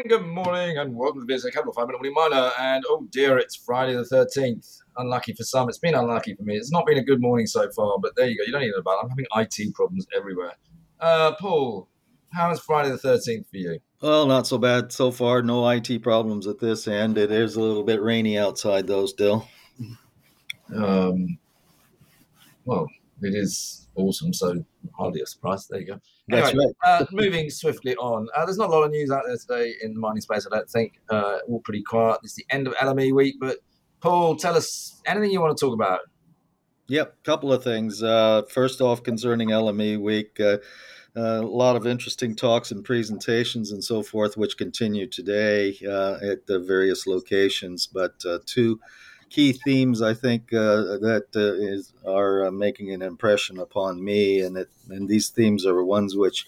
And good morning, and welcome to the VSA Capital Five Minute Morning Miner. And oh dear, it's Friday the 13th. Unlucky for some, it's been unlucky for me. It's not been a good morning so far, but there you go. You don't need to know about it. I'm having IT problems everywhere. Uh, Paul, how is Friday the 13th for you? Well, not so bad so far. No IT problems at this end. It is a little bit rainy outside, though, still. Um, well, it is awesome, so hardly a surprise. There you go. That's Anyway, uh, moving swiftly on. Uh, there's not a lot of news out there today in the mining space, I don't think. Uh, all pretty quiet. It's the end of LME week, but Paul, tell us anything you want to talk about. Yep, a couple of things. Uh, first off, concerning LME week, uh, uh, a lot of interesting talks and presentations and so forth, which continue today uh, at the various locations. But uh, two key themes, I think, uh, that uh, is, are uh, making an impression upon me, and it, and these themes are ones which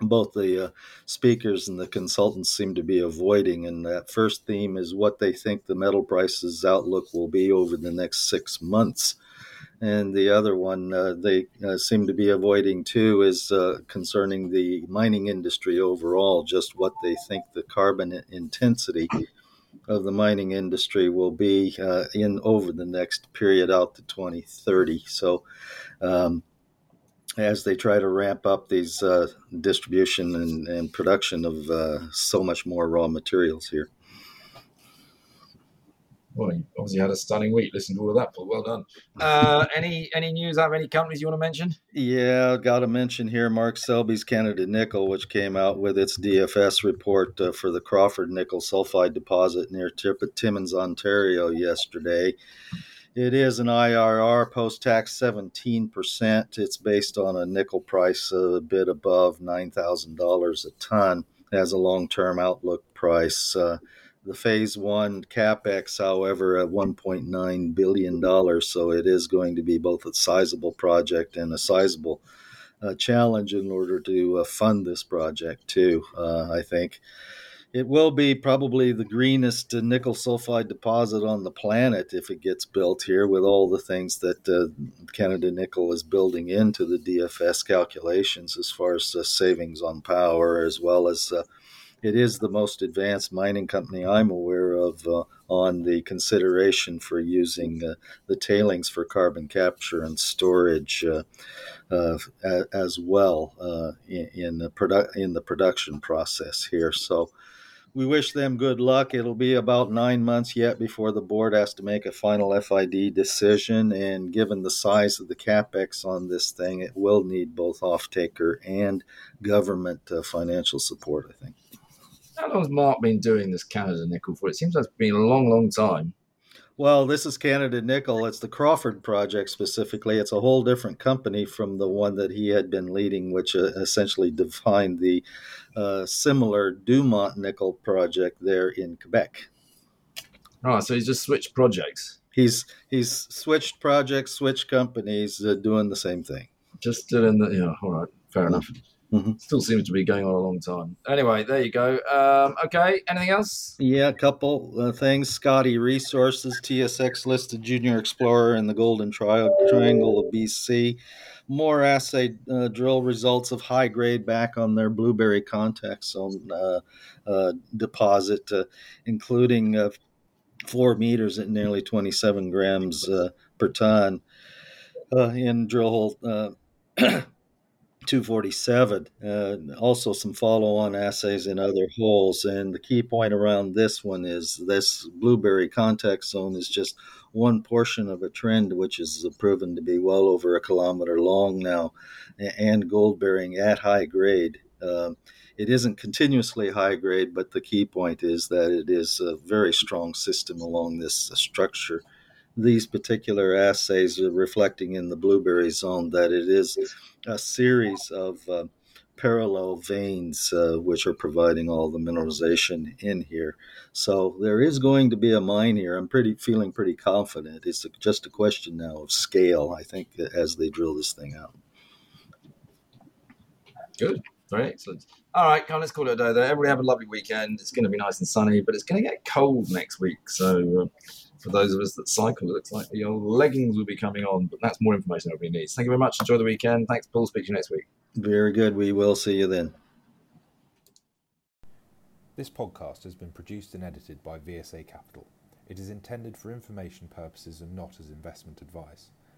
both the uh, speakers and the consultants seem to be avoiding. And that first theme is what they think the metal prices outlook will be over the next six months. And the other one uh, they uh, seem to be avoiding too is concerning the mining industry overall, just what they think the carbon intensity of the mining industry will be uh, in over the next period out to 2030. So, um, as they try to ramp up these uh, distribution and, and, production of uh, so much more raw materials here. Well, you obviously had a stunning week. Listen to all of that, Paul. Well done. Uh, any any news out of any companies you want to mention? Yeah, I've got to mention here Mark Selby's Canada Nickel, which came out with its DFS report uh, for the Crawford nickel sulfide deposit near Timmins, Ontario, yesterday. It is an IRR post tax 17%. It's based on a nickel price a bit above $9,000 a ton as a long term outlook price. Uh, the phase one capex, however, at $1.9 billion. So it is going to be both a sizable project and a sizable uh, challenge in order to uh, fund this project, too, uh, I think. It will be probably the greenest nickel sulfide deposit on the planet if it gets built here, with all the things that uh, Canada Nickel is building into the DFS calculations as far as uh, savings on power, as well as uh, it is the most advanced mining company I'm aware of uh, on the consideration for using uh, the tailings for carbon capture and storage uh, uh as well uh, in, in, the produ- in the production process here. So we wish them good luck. It'll be about nine months yet before the board has to make a final FID decision. And given the size of the capex on this thing, it will need both off-taker and government uh, financial support, I think. How long has Mark been doing this Canada Nickel for? It seems like it's been a long, long time. Well, this is Canada Nickel. It's the Crawford project specifically. It's a whole different company from the one that he had been leading, which uh, essentially defined the uh, similar Dumont Nickel project there in Quebec. Oh, so he's just switched projects. He's he's switched projects, switched companies, uh, doing the same thing. Just doing the yeah. All right, fair enough. Mm-hmm. Still seems to be going on a long time. Anyway, there you go. Um, okay, anything else? Yeah, a couple uh, things. Scottie Resources, TSX listed junior explorer in the Golden tri- Triangle of BC. More assay uh, drill results of high grade back on their blueberry contact zone uh, uh deposit, uh, including uh, four meters at nearly 27 grams per ton in drill hole. 247. Uh, also, some follow on assays in other holes. And the key point around this one is this blueberry contact zone is just one portion of a trend which is proven to be well over a kilometer long now and gold bearing at high grade. Uh, it isn't continuously high grade, but the key point is that it is a very strong system along this structure these particular assays are reflecting in the blueberry zone that it is a series of uh, parallel veins uh, which are providing all the mineralization in here. So there is going to be a mine here. I'm pretty feeling pretty confident. It's just a question now of scale. I think as they drill this thing out. Good, very excellent. All right, come on, let's call it a day there. Everybody have a lovely weekend. It's going to be nice and sunny, but it's going to get cold next week. So. Uh, for those of us that cycle, it looks like the old leggings will be coming on, but that's more information everybody needs. Thank you very much. Enjoy the weekend. Thanks, Paul. Speak to you next week. Very good. We will see you then. This podcast has been produced and edited by VSA Capital. It is intended for information purposes and not as investment advice.